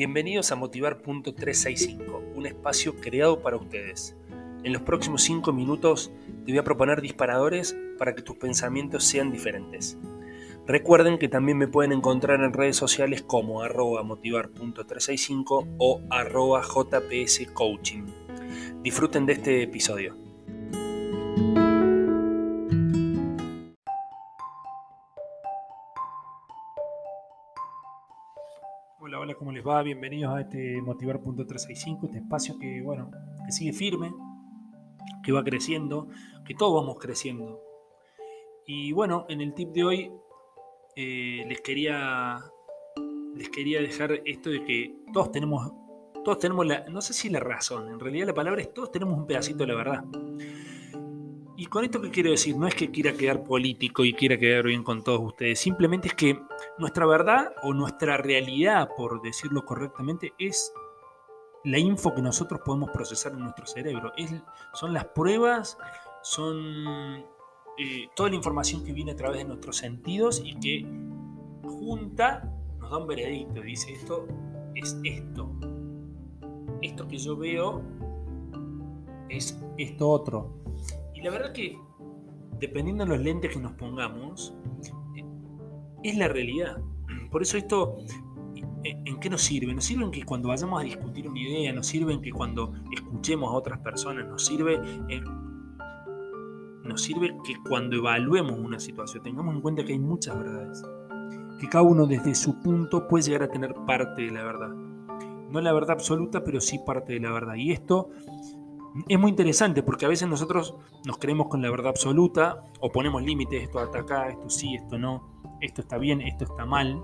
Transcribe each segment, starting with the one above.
Bienvenidos a Motivar.365, un espacio creado para ustedes. En los próximos 5 minutos te voy a proponer disparadores para que tus pensamientos sean diferentes. Recuerden que también me pueden encontrar en redes sociales como arroba motivar.365 o arroba jpscoaching. Disfruten de este episodio. Hola, hola, ¿cómo les va? Bienvenidos a este Motivar.365, este espacio que, bueno, que sigue firme, que va creciendo, que todos vamos creciendo. Y bueno, en el tip de hoy eh, les quería les quería dejar esto de que todos tenemos todos tenemos la no sé si la razón, en realidad la palabra es todos tenemos un pedacito de la verdad. Y con esto que quiero decir, no es que quiera quedar político y quiera quedar bien con todos ustedes, simplemente es que nuestra verdad o nuestra realidad, por decirlo correctamente, es la info que nosotros podemos procesar en nuestro cerebro. Es, son las pruebas, son eh, toda la información que viene a través de nuestros sentidos y que junta nos da un veredicto. Dice esto es esto. Esto que yo veo es esto otro. Y la verdad que, dependiendo de los lentes que nos pongamos, es la realidad. Por eso esto, ¿en qué nos sirve? Nos sirve en que cuando vayamos a discutir una idea, nos sirve en que cuando escuchemos a otras personas, nos sirve nos sirve que cuando evaluemos una situación tengamos en cuenta que hay muchas verdades. Que cada uno desde su punto puede llegar a tener parte de la verdad. No la verdad absoluta, pero sí parte de la verdad. Y esto es muy interesante porque a veces nosotros nos creemos con la verdad absoluta o ponemos límites, esto hasta acá, esto sí, esto no, esto está bien, esto está mal.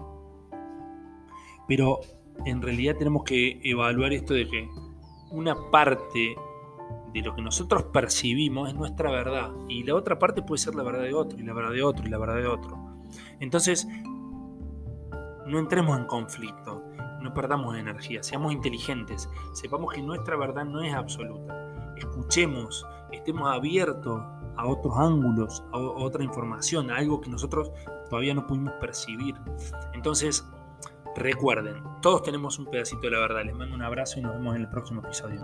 Pero en realidad tenemos que evaluar esto de que una parte de lo que nosotros percibimos es nuestra verdad y la otra parte puede ser la verdad de otro y la verdad de otro y la verdad de otro. Entonces, no entremos en conflicto, no perdamos energía, seamos inteligentes, sepamos que nuestra verdad no es absoluta escuchemos, estemos abiertos a otros ángulos, a otra información, a algo que nosotros todavía no pudimos percibir. Entonces, recuerden, todos tenemos un pedacito de la verdad. Les mando un abrazo y nos vemos en el próximo episodio.